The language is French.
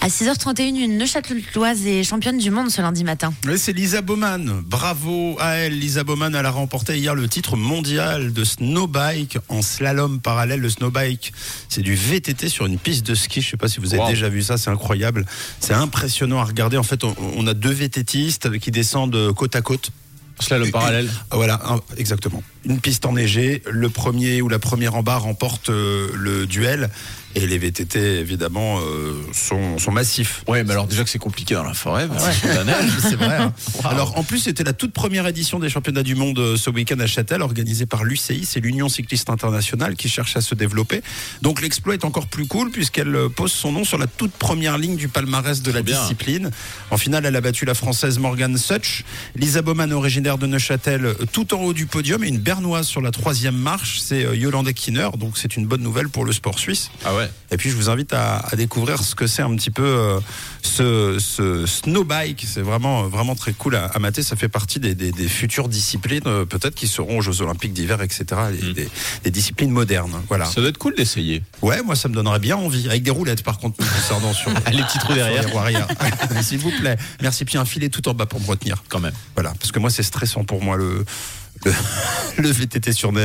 À 6h31, une Neuchâteloise est championne du monde ce lundi matin. Oui, c'est Lisa Bowman. Bravo à elle. Lisa Bowman, elle a remporté hier le titre mondial de snowbike en slalom parallèle. Le snowbike, c'est du VTT sur une piste de ski. Je sais pas si vous avez Wow. déjà vu ça. C'est incroyable. C'est impressionnant à regarder. En fait, on, on a deux VTTistes qui descendent côte à côte. Slalom parallèle. Ah, Voilà, un- exactement. Une piste enneigée. Le premier ou la première en bas remporte euh, le duel. Et les VTT, évidemment, euh, sont, sont massifs. Ouais, mais alors déjà que c'est compliqué dans la forêt, bah, c'est neige. C'est vrai. hein. Wow. Alors en plus c'était la toute première édition des championnats du monde euh, ce week-end à Châtel, organisée par l'UCI, c'est l'Union cycliste internationale qui cherche à se développer. Donc l'exploit est encore plus cool puisqu'elle euh, pose son nom sur la toute première ligne du palmarès de la bien. discipline. En finale, elle a battu la française Morgane Such. Lisa Bowman, originaire de Neuchâtel, euh, tout en haut du podium et une bernoise sur la troisième marche, c'est Yolande Kinner. Donc c'est une bonne nouvelle pour le sport suisse. Ah ouais. Et puis je vous invite à, à découvrir ce que c'est un petit peu euh, ce, ce snowbike. C'est vraiment vraiment très cool à, à mater. Ça fait partie des, des- des futures disciplines euh, peut-être qui seront aux Jeux Olympiques d'hiver, etc. Des, Mm. des- des disciplines modernes. Voilà. Ça doit être cool d'essayer. Ouais, moi ça me donnerait bien envie. Avec des roulettes par contre, concernant sur les petits trous derrière. S'il vous plaît. Merci. Puis un filet tout en bas pour me retenir. Quand même. Voilà, parce que moi c'est stressant pour moi le le, le VTT sur neige.